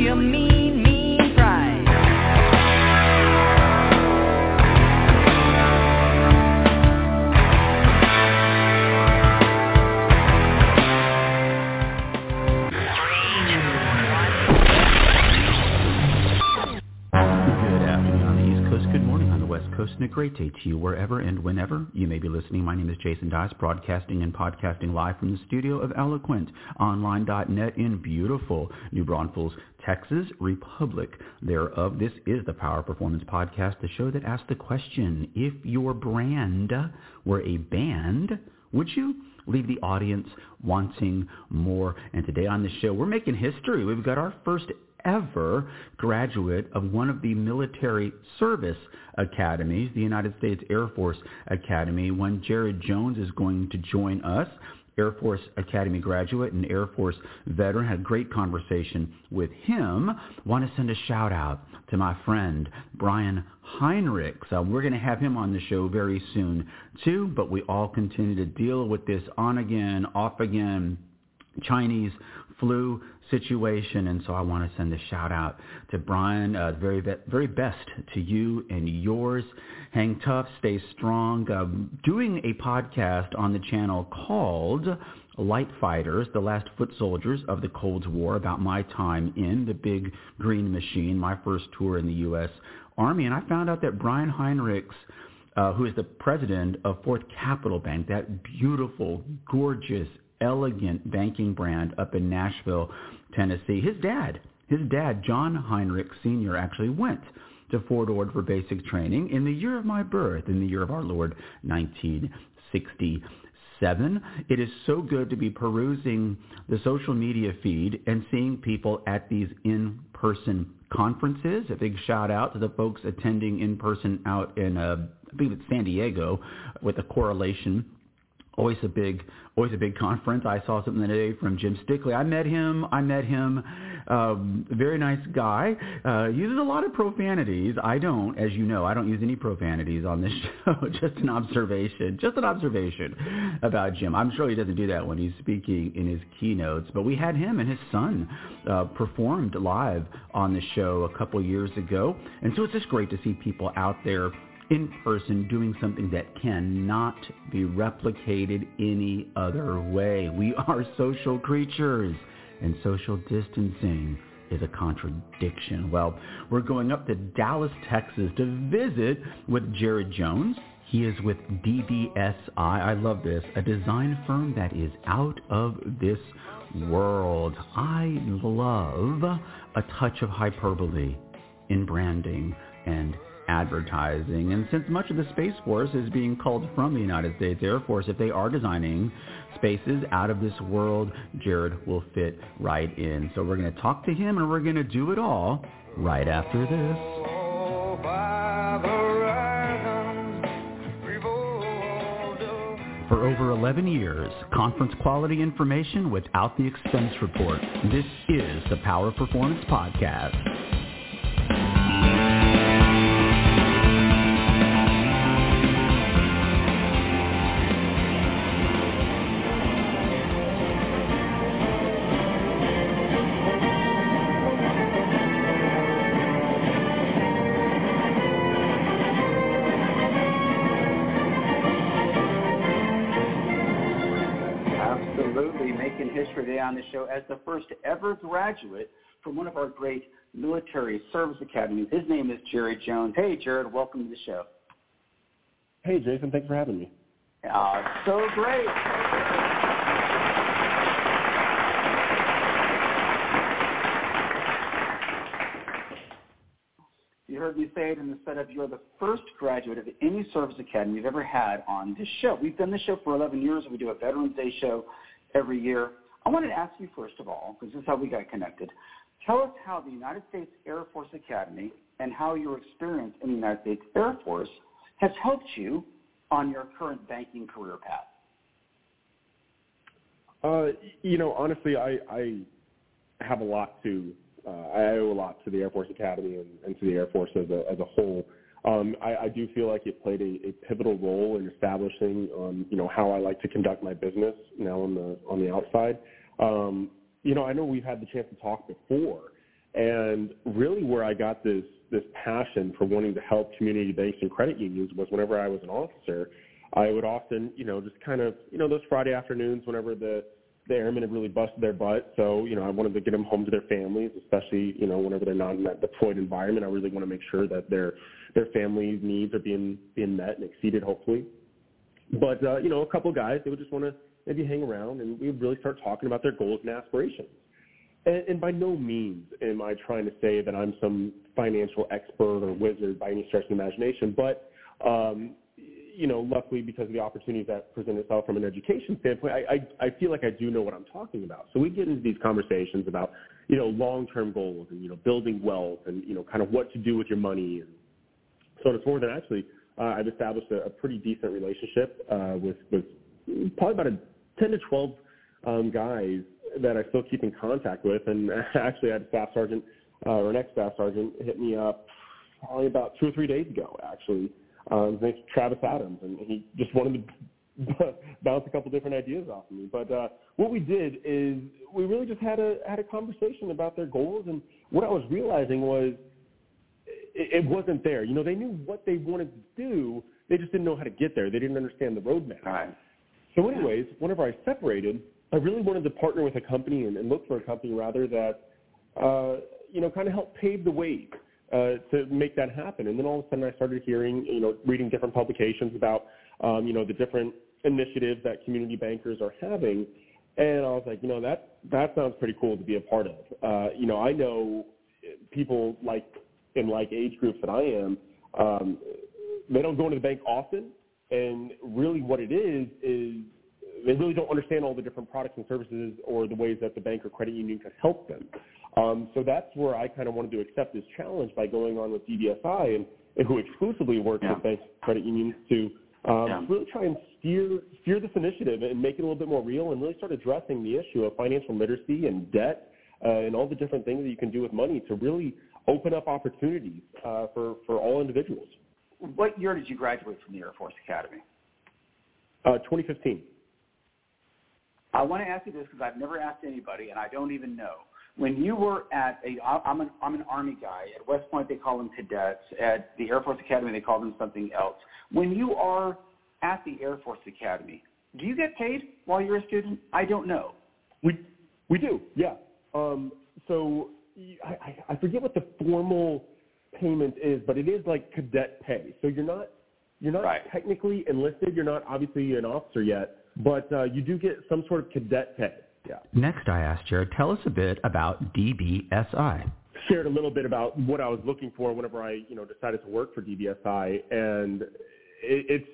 you mean, great day to you wherever and whenever you may be listening. My name is Jason Dias, broadcasting and podcasting live from the studio of EloquentOnline.net in beautiful New Braunfels, Texas, Republic thereof. This is the Power Performance Podcast, the show that asks the question, if your brand were a band, would you leave the audience wanting more? And today on the show, we're making history. We've got our first ever graduate of one of the military service academies, the United States Air Force Academy. when Jared Jones is going to join us. Air Force Academy graduate and Air Force veteran. Had a great conversation with him. Want to send a shout out to my friend Brian Heinrichs. Uh, we're going to have him on the show very soon too, but we all continue to deal with this on again, off again Chinese flu situation, and so I want to send a shout out to Brian. Uh, very, very best to you and yours. Hang tough, stay strong. Uh, doing a podcast on the channel called Light Fighters, the last foot soldiers of the Cold War, about my time in the big green machine, my first tour in the U.S. Army, and I found out that Brian Heinrichs. Uh, who is the president of Fourth Capital Bank, that beautiful, gorgeous, elegant banking brand up in Nashville, Tennessee. His dad, his dad, John Heinrich Sr., actually went to Fort Ord for basic training in the year of my birth, in the year of our Lord, 1967. It is so good to be perusing the social media feed and seeing people at these in-person conferences. A big shout out to the folks attending in person out in, uh, I believe it's San Diego, with a correlation always a big always a big conference. I saw something today from Jim Stickley. I met him. I met him. Um, very nice guy. Uh, uses a lot of profanities. I don't, as you know, I don't use any profanities on this show. Just an observation. Just an observation about Jim. I'm sure he doesn't do that when he's speaking in his keynotes. But we had him and his son uh, performed live on the show a couple years ago, and so it's just great to see people out there in person doing something that cannot be replicated any other way. We are social creatures and social distancing is a contradiction. Well, we're going up to Dallas, Texas to visit with Jared Jones. He is with DBSI. I love this. A design firm that is out of this world. I love a touch of hyperbole in branding and advertising. And since much of the Space Force is being culled from the United States Air Force, if they are designing spaces out of this world, Jared will fit right in. So we're going to talk to him and we're going to do it all right after this. For over 11 years, conference quality information without the expense report. This is the Power Performance Podcast. History today on the show as the first ever graduate from one of our great military service academies. His name is Jared Jones. Hey, Jared, welcome to the show. Hey, Jason, thanks for having me. Uh, so great. You heard me say it in the setup. You're the first graduate of any service academy we've ever had on this show. We've done this show for 11 years. We do a Veterans Day show every year. I wanted to ask you first of all, because this is how we got connected. Tell us how the United States Air Force Academy and how your experience in the United States Air Force has helped you on your current banking career path. Uh, you know, honestly, I, I have a lot to, uh, I owe a lot to the Air Force Academy and, and to the Air Force as a, as a whole. Um, I, I do feel like it played a, a pivotal role in establishing, um, you know, how I like to conduct my business now on the on the outside. Um, you know, I know we've had the chance to talk before, And really where I got this, this passion for wanting to help community banks and credit unions was whenever I was an officer, I would often, you know, just kind of, you know, those Friday afternoons whenever the, the airmen had really busted their butt. So, you know, I wanted to get them home to their families, especially, you know, whenever they're not in that deployed environment. I really want to make sure that their their family needs are being being met and exceeded, hopefully. But uh, you know, a couple guys they would just want to maybe hang around, and we would really start talking about their goals and aspirations. And, and by no means am I trying to say that I'm some financial expert or wizard by any stretch of the imagination, but um, you know, luckily because of the opportunities that present itself from an education standpoint, I, I, I feel like I do know what I'm talking about. So we get into these conversations about, you know, long-term goals and, you know, building wealth and, you know, kind of what to do with your money and so on and so forth. And actually, uh, I've established a, a pretty decent relationship uh, with, with probably about a 10 to 12 um, guys that I still keep in contact with. And actually, I had a staff sergeant uh, or an ex-staff sergeant hit me up probably about two or three days ago, actually. Um, his name's Travis Adams, and he just wanted to bounce a couple different ideas off of me. But uh, what we did is we really just had a had a conversation about their goals, and what I was realizing was it, it wasn't there. You know, they knew what they wanted to do, they just didn't know how to get there. They didn't understand the roadmap. Right. So, anyways, whenever I separated, I really wanted to partner with a company and, and look for a company rather that, uh, you know, kind of help pave the way uh, to make that happen. And then all of a sudden, I started hearing, you know, reading different publications about, um, you know, the different initiatives that community bankers are having. And I was like, you know, that that sounds pretty cool to be a part of. Uh, you know, I know people like in like age groups that I am, um, they don't go into the bank often, and really what it is is they really don't understand all the different products and services or the ways that the bank or credit union can help them. Um, so that's where I kind of wanted to accept this challenge by going on with DBSI and, and who exclusively works yeah. with banks, credit unions to um, Yeah. really try and steer steer this initiative and make it a little bit more real and really start addressing the issue of financial literacy and debt uh, and all the different things that you can do with money to really open up opportunities uh, for for all individuals. What year did you graduate from the Air Force Academy? Uh, 2015. I want to ask you this because I've never asked anybody, and I don't even know. When you were at a, I'm an, I'm an Army guy. At West Point, they call them cadets. At the Air Force Academy, they call them something else. When you are at the Air Force Academy, do you get paid while you're a student? I don't know. We we do, yeah. Um, so I, I forget what the formal payment is, but it is like cadet pay. So you're not you're not Right. technically enlisted. You're not obviously an officer yet, but uh, you do get some sort of cadet pay. Yeah. Next, I asked Jared, tell us a bit about DBSI. shared a little bit about what I was looking for whenever I, you know, decided to work for DBSI, and it, it's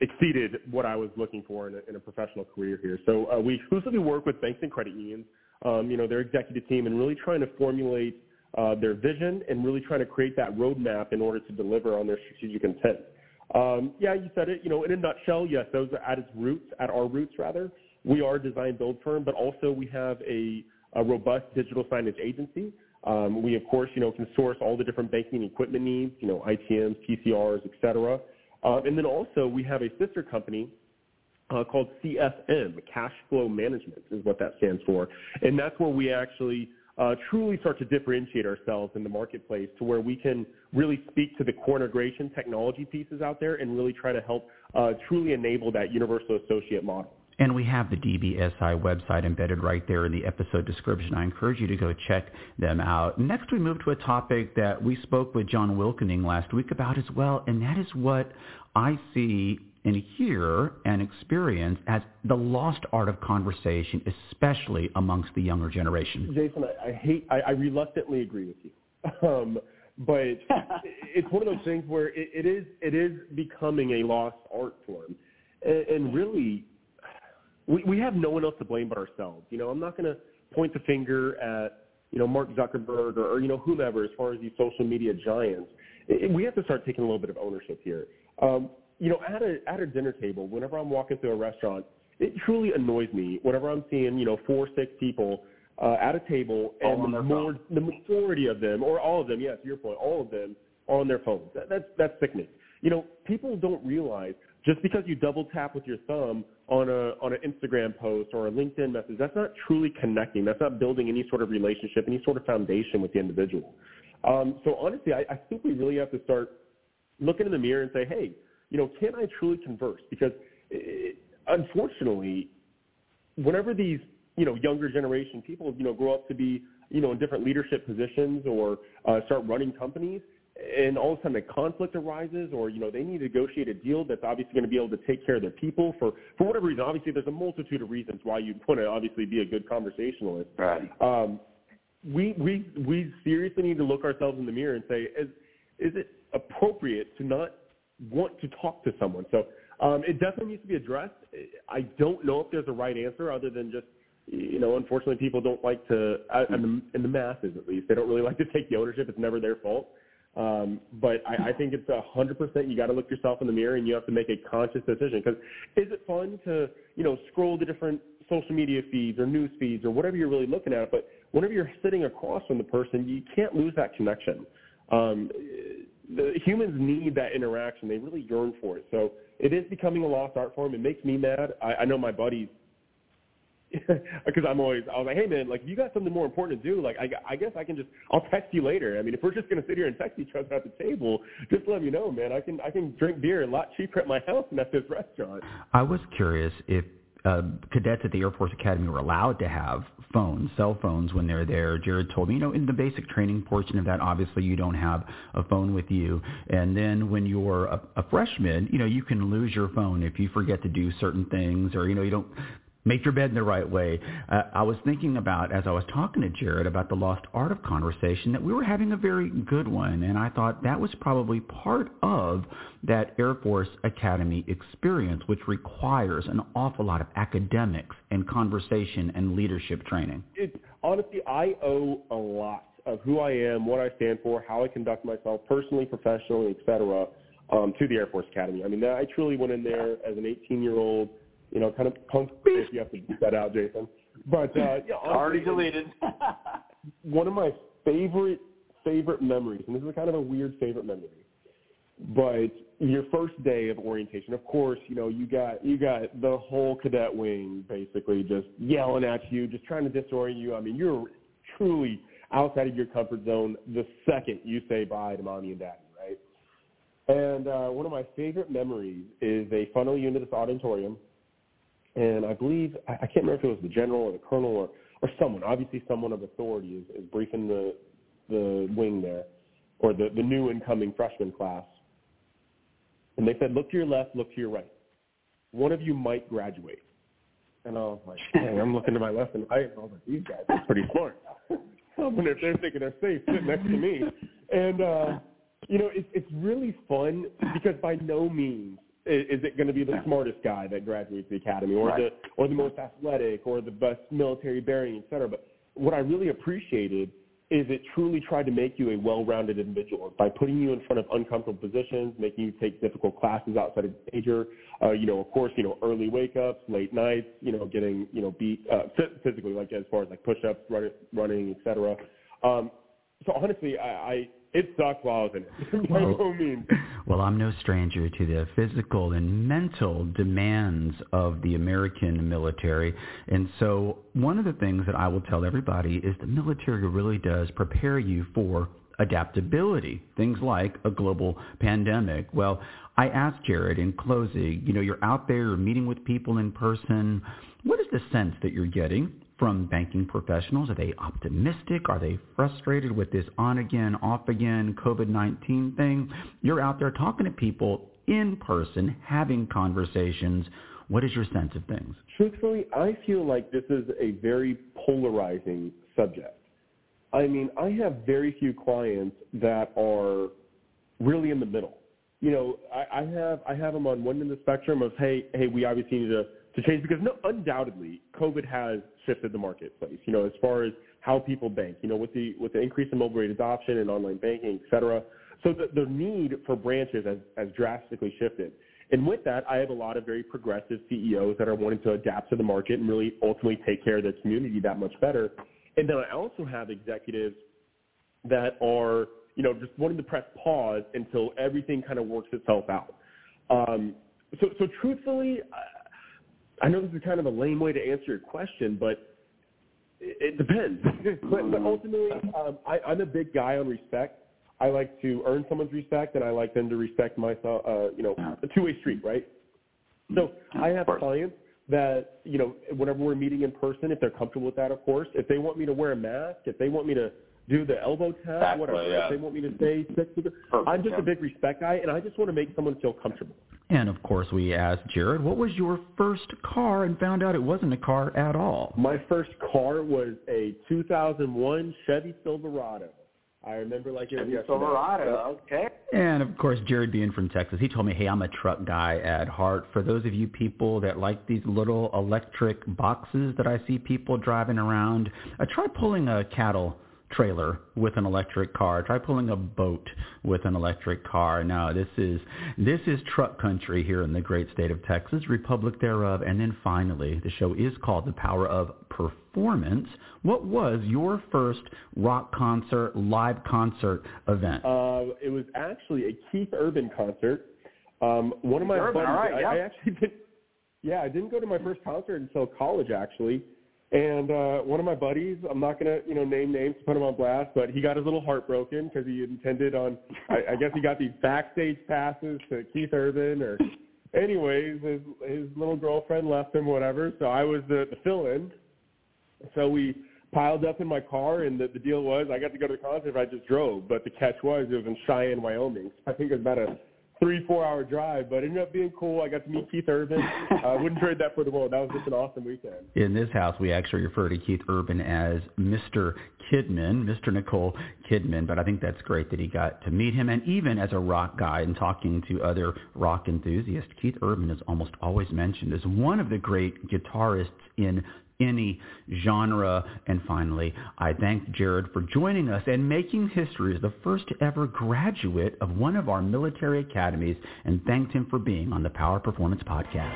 exceeded what I was looking for in a, in a professional career here. So uh, we exclusively work with banks and credit unions, um, you know, their executive team, and really trying to formulate uh, their vision and really trying to create that roadmap in order to deliver on their strategic intent. Um, yeah, you said it. You know, in a nutshell, yes, those are at its roots, at our roots rather. We are a design build firm, but also we have a, a robust digital signage agency. Um, we of course, you know, can source all the different banking equipment needs, you know, ITMs, PCRs, et cetera. Um, and then also we have a sister company uh, called CFM, Cash Flow Management is what that stands for. And that's where we actually uh, truly start to differentiate ourselves in the marketplace to where we can really speak to the core integration technology pieces out there and really try to help uh, truly enable that universal associate model. And we have the DBSI website embedded right there in the episode description. I encourage you to go check them out. Next, we move to a topic that we spoke with John Wilkening last week about as well, and that is what I see and hear and experience as the lost art of conversation, especially amongst the younger generation. Jason, I, I hate, I, I reluctantly agree with you. Um, but it's one of those things where it, it is, it is becoming a lost art form. And, and really, we, we have no one else to blame but ourselves. You know, I'm not going to point the finger at, you know, Mark Zuckerberg or, or, you know, whomever as far as these social media giants. It, we have to start taking a little bit of ownership here. Um, you know, at a, at a dinner table, whenever I'm walking through a restaurant, it truly annoys me whenever I'm seeing, you know, four, six people uh, at a table and the, more, phone. the majority of them, or all of them, yes, to your point, all of them are on their phones. That, that's, that's sickening. you know, people don't realize just because you double tap with your thumb on a on an Instagram post or a LinkedIn message, that's not truly connecting. That's not building any sort of relationship, any sort of foundation with the individual. Um, so honestly, I, I think we really have to start looking in the mirror and say, hey, you know, can I truly converse? Because it, unfortunately, whenever these you know younger generation people you know grow up to be you know in different leadership positions or uh, start running companies, and all of a sudden a conflict arises or you know they need to negotiate a deal that's obviously going to be able to take care of their people for for whatever reason. Obviously there's a multitude of reasons why you want to obviously be a good conversationalist. Right. um we we we seriously need to look ourselves in the mirror and say is is it appropriate to not want to talk to someone? So um it definitely needs to be addressed. I don't know if there's a right answer other than just you know unfortunately people don't like to uh, in the in the masses at least they don't really like to take the ownership. It's never their fault um, but I, I think it's a hundred percent. You got to look yourself in the mirror and you have to make a conscious decision. Because is it fun to you know scroll the different social media feeds or news feeds or whatever you're really looking at? But whenever you're sitting across from the person, you can't lose that connection. Um, the humans need that interaction. They really yearn for it. So it is becoming a lost art form. It makes me mad. I, I know my buddies because I'm always I was like, hey man, like you got something more important to do, like I, I guess I can just I'll text you later. I mean, if we're just gonna sit here and text each other at the table, just let me know, man. I can I can drink beer a lot cheaper at my house than at this restaurant. I was curious if uh, cadets at the Air Force Academy were allowed to have phones, cell phones when they're there. Jared told me, you know, in the basic training portion of that, obviously you don't have a phone with you. And then when you're a, a freshman, you know, you can lose your phone if you forget to do certain things or, you know, you don't make your bed in the right way. Uh, I was thinking about, as I was talking to Jared about the lost art of conversation, that we were having a very good one. And I thought that was probably part of that Air Force Academy experience, which requires an awful lot of academics and conversation and leadership training. It, honestly, I owe a lot of who I am, what I stand for, how I conduct myself personally, professionally, et cetera, um, to the Air Force Academy. I mean, I truly went in there as an 18-year-old you know, kind of punk if you have to beat that out, Jason. But uh, yeah, Already deleted. one of my favorite favorite memories, and this is kind of a weird favorite memory, but your first day of orientation, of course, you know, you got you got the whole cadet wing basically just yelling at you, just trying to disorient you. I mean, you're truly outside of your comfort zone the second you say bye to mommy and daddy, right? And uh, one of my favorite memories is they funnel you into this auditorium and I believe I, can't remember if it was the general or the colonel or, or someone, obviously someone of authority is, is briefing the the wing there, or the the new incoming freshman class. And they said, look to your left, look to your right. One of you might graduate. And I was like, dang, I'm looking to my left and right. And I was like, these guys are pretty smart. I wonder if they're thinking they're safe sitting next to me. And, uh, you know, it's, it's really fun because by no means is it going to be the smartest guy that graduates the academy or Right. the or the most athletic or the best military bearing, et cetera. But what I really appreciated is it truly tried to make you a well-rounded individual by putting you in front of uncomfortable positions, making you take difficult classes outside of major, uh, you know, of course, you know, early wake-ups, late nights, you know, getting, you know, beat uh, physically, like as far as like push-ups, running, running, et cetera. Um, so honestly, I, I it sucked while I was in it. By no means. Well, I'm no stranger to the physical and mental demands of the American military. And so one of the things that I will tell everybody is the military really does prepare you for adaptability, things like a global pandemic. Well, I asked Jared in closing, you know, you're out there, you're meeting with people in person. What is the sense that you're getting from banking professionals? Are they optimistic? Are they frustrated with this on again, off again COVID-19 thing? You're out there talking to people in person, having conversations. What is your sense of things? Truthfully, I feel like this is a very polarizing subject. I mean, I have very few clients that are really in the middle. You know, I, I have I have them on one end of the spectrum of hey hey we obviously need to to change because no undoubtedly COVID has shifted the marketplace. You know, as far as how people bank. You know, with the with the increase in mobile rate adoption and online banking, et cetera. So the, the need for branches has, has drastically shifted. And with that, I have a lot of very progressive CEOs that are wanting to adapt to the market and really ultimately take care of their community that much better. And then I also have executives that are, you know, just wanting to press pause until everything kind of works itself out. Um, so, so truthfully, I know this is kind of a lame way to answer your question, but it, it depends. but, but ultimately, um, I, I'm a big guy on respect. I like to earn someone's respect, and I like them to respect myself. Uh, you know, a two-way street, right? So I have clients that you know, whenever we're meeting in person, if they're comfortable with that, of course. If they want me to wear a mask, if they want me to do the elbow tap, Exactly, whatever. yeah. If they want me to say six, I'm just yeah. a big respect guy, and I just want to make someone feel comfortable. And of course, we asked Jared, what was your first car, and found out it wasn't a car at all. My first car was a 2001 Chevy Silverado. I remember like it was Chevy yesterday. Silverado. Okay. And of course, Jared being from Texas, he told me, hey, I'm a truck guy at heart. For those of you people that like these little electric boxes that I see people driving around, uh, try pulling a cattle trailer with an electric car. Try pulling a boat with an electric car. No, this is this is truck country here in the great state of Texas, republic thereof. And then finally, the show is called The Power of Performance. What was your first rock concert, live concert event? Uh, it was actually a Keith Urban concert. Um, one of my Urban, buddies, all right, I, yeah. I actually did. Yeah, I didn't go to my first concert until college actually. And uh, one of my buddies, I'm not gonna, you know, name names to put him on blast, but he got his little heart broken because he intended on, I, I guess he got these backstage passes to Keith Urban, or, anyways, his his little girlfriend left him, whatever. So I was the, the fill-in. So we piled up in my car, and the, the deal was I got to go to the concert if I just drove. But the catch was it was in Cheyenne, Wyoming. I think it was about a three, four hour drive, but it ended up being cool. I got to meet Keith Urban. I uh, wouldn't trade that for the world. That was just an awesome weekend. In this house, we actually refer to Keith Urban as Mr. Kidman, Mr. Nicole Kidman, but I think that's great that he got to meet him. And even as a rock guy and talking to other rock enthusiasts, Keith Urban is almost always mentioned as one of the great guitarists in any genre. And finally, I thank Jared for joining us and making history as the first ever graduate of one of our military academies and thanked him for being on the Power Performance Podcast.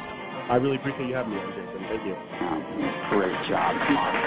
I really appreciate you having me on, Jason. Thank you. Oh, great job. Come on.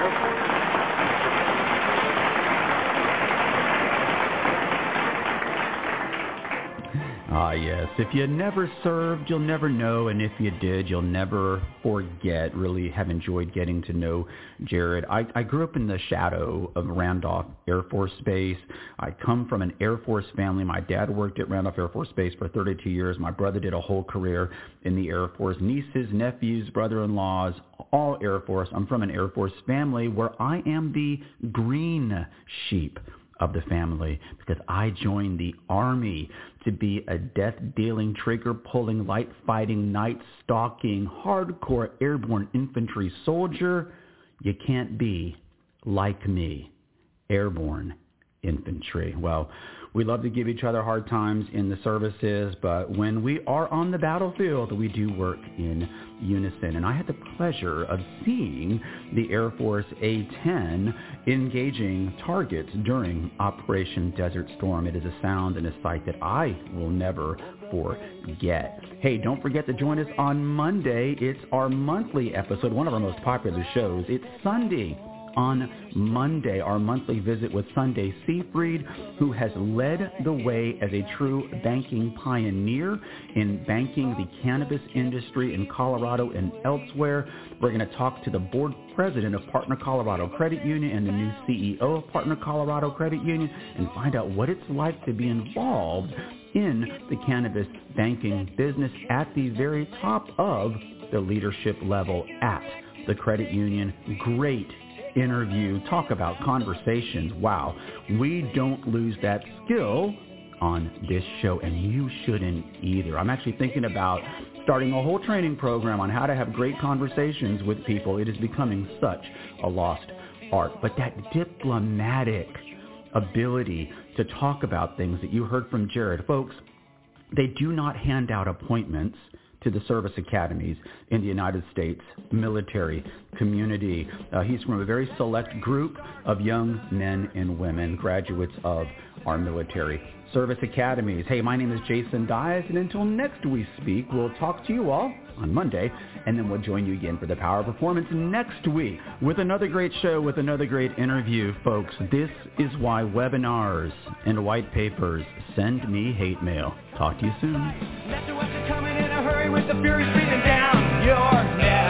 Ah, yes. If you never served, you'll never know. And if you did, you'll never forget. Really have enjoyed getting to know Jared. I, I grew up in the shadow of Randolph Air Force Base. I come from an Air Force family. My dad worked at Randolph Air Force Base for 32 years. My brother did a whole career in the Air Force. Nieces, nephews, brother-in-laws, all Air Force. I'm from an Air Force family where I am the green sheep of the family because I joined the army to be a death-dealing, trigger-pulling, light-fighting, night-stalking, hardcore airborne infantry soldier. You can't be like me, airborne infantry. Well, we love to give each other hard times in the services, but when we are on the battlefield, we do work in unison. And I had the pleasure of seeing the Air Force A-10 engaging targets during Operation Desert Storm. It is a sound and a sight that I will never forget. Hey, don't forget to join us on Monday. It's our monthly episode, one of our most popular shows. It's Sunday on Monday, our monthly visit with Sundie Seefried, who has led the way as a true banking pioneer in banking the cannabis industry in Colorado and elsewhere. We're going to talk to the board president of Partner Colorado Credit Union and the new CEO of Partner Colorado Credit Union and find out what it's like to be involved in the cannabis banking business at the very top of the leadership level at the credit union. Great interview, talk about conversations. Wow, we don't lose that skill on this show, and you shouldn't either. I'm actually thinking about starting a whole training program on how to have great conversations with people. It is becoming such a lost art. But that diplomatic ability to talk about things that you heard from Jared, folks, they do not hand out appointments to the service academies in the United States military community. Uh, he's from a very select group of young men and women, graduates of our military service academies. Hey, my name is Jason Dias, and until next we speak, we'll talk to you all on Monday, and then we'll join you again for the Power Performance next week with another great show, with another great interview, folks. This is why webinars and white papers send me hate mail. Talk to you soon. With the fury speeding down your neck.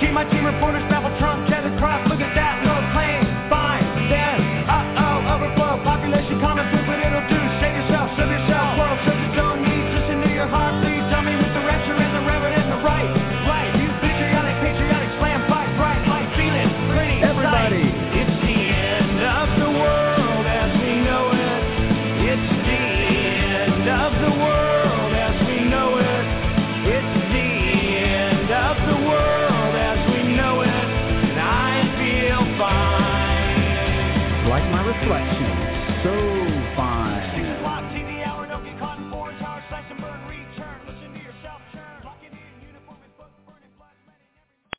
Keep my team reporters, travel Trump, Kevin Cross, look at that, no plane, fine, then, uh-oh, overflow, population comments,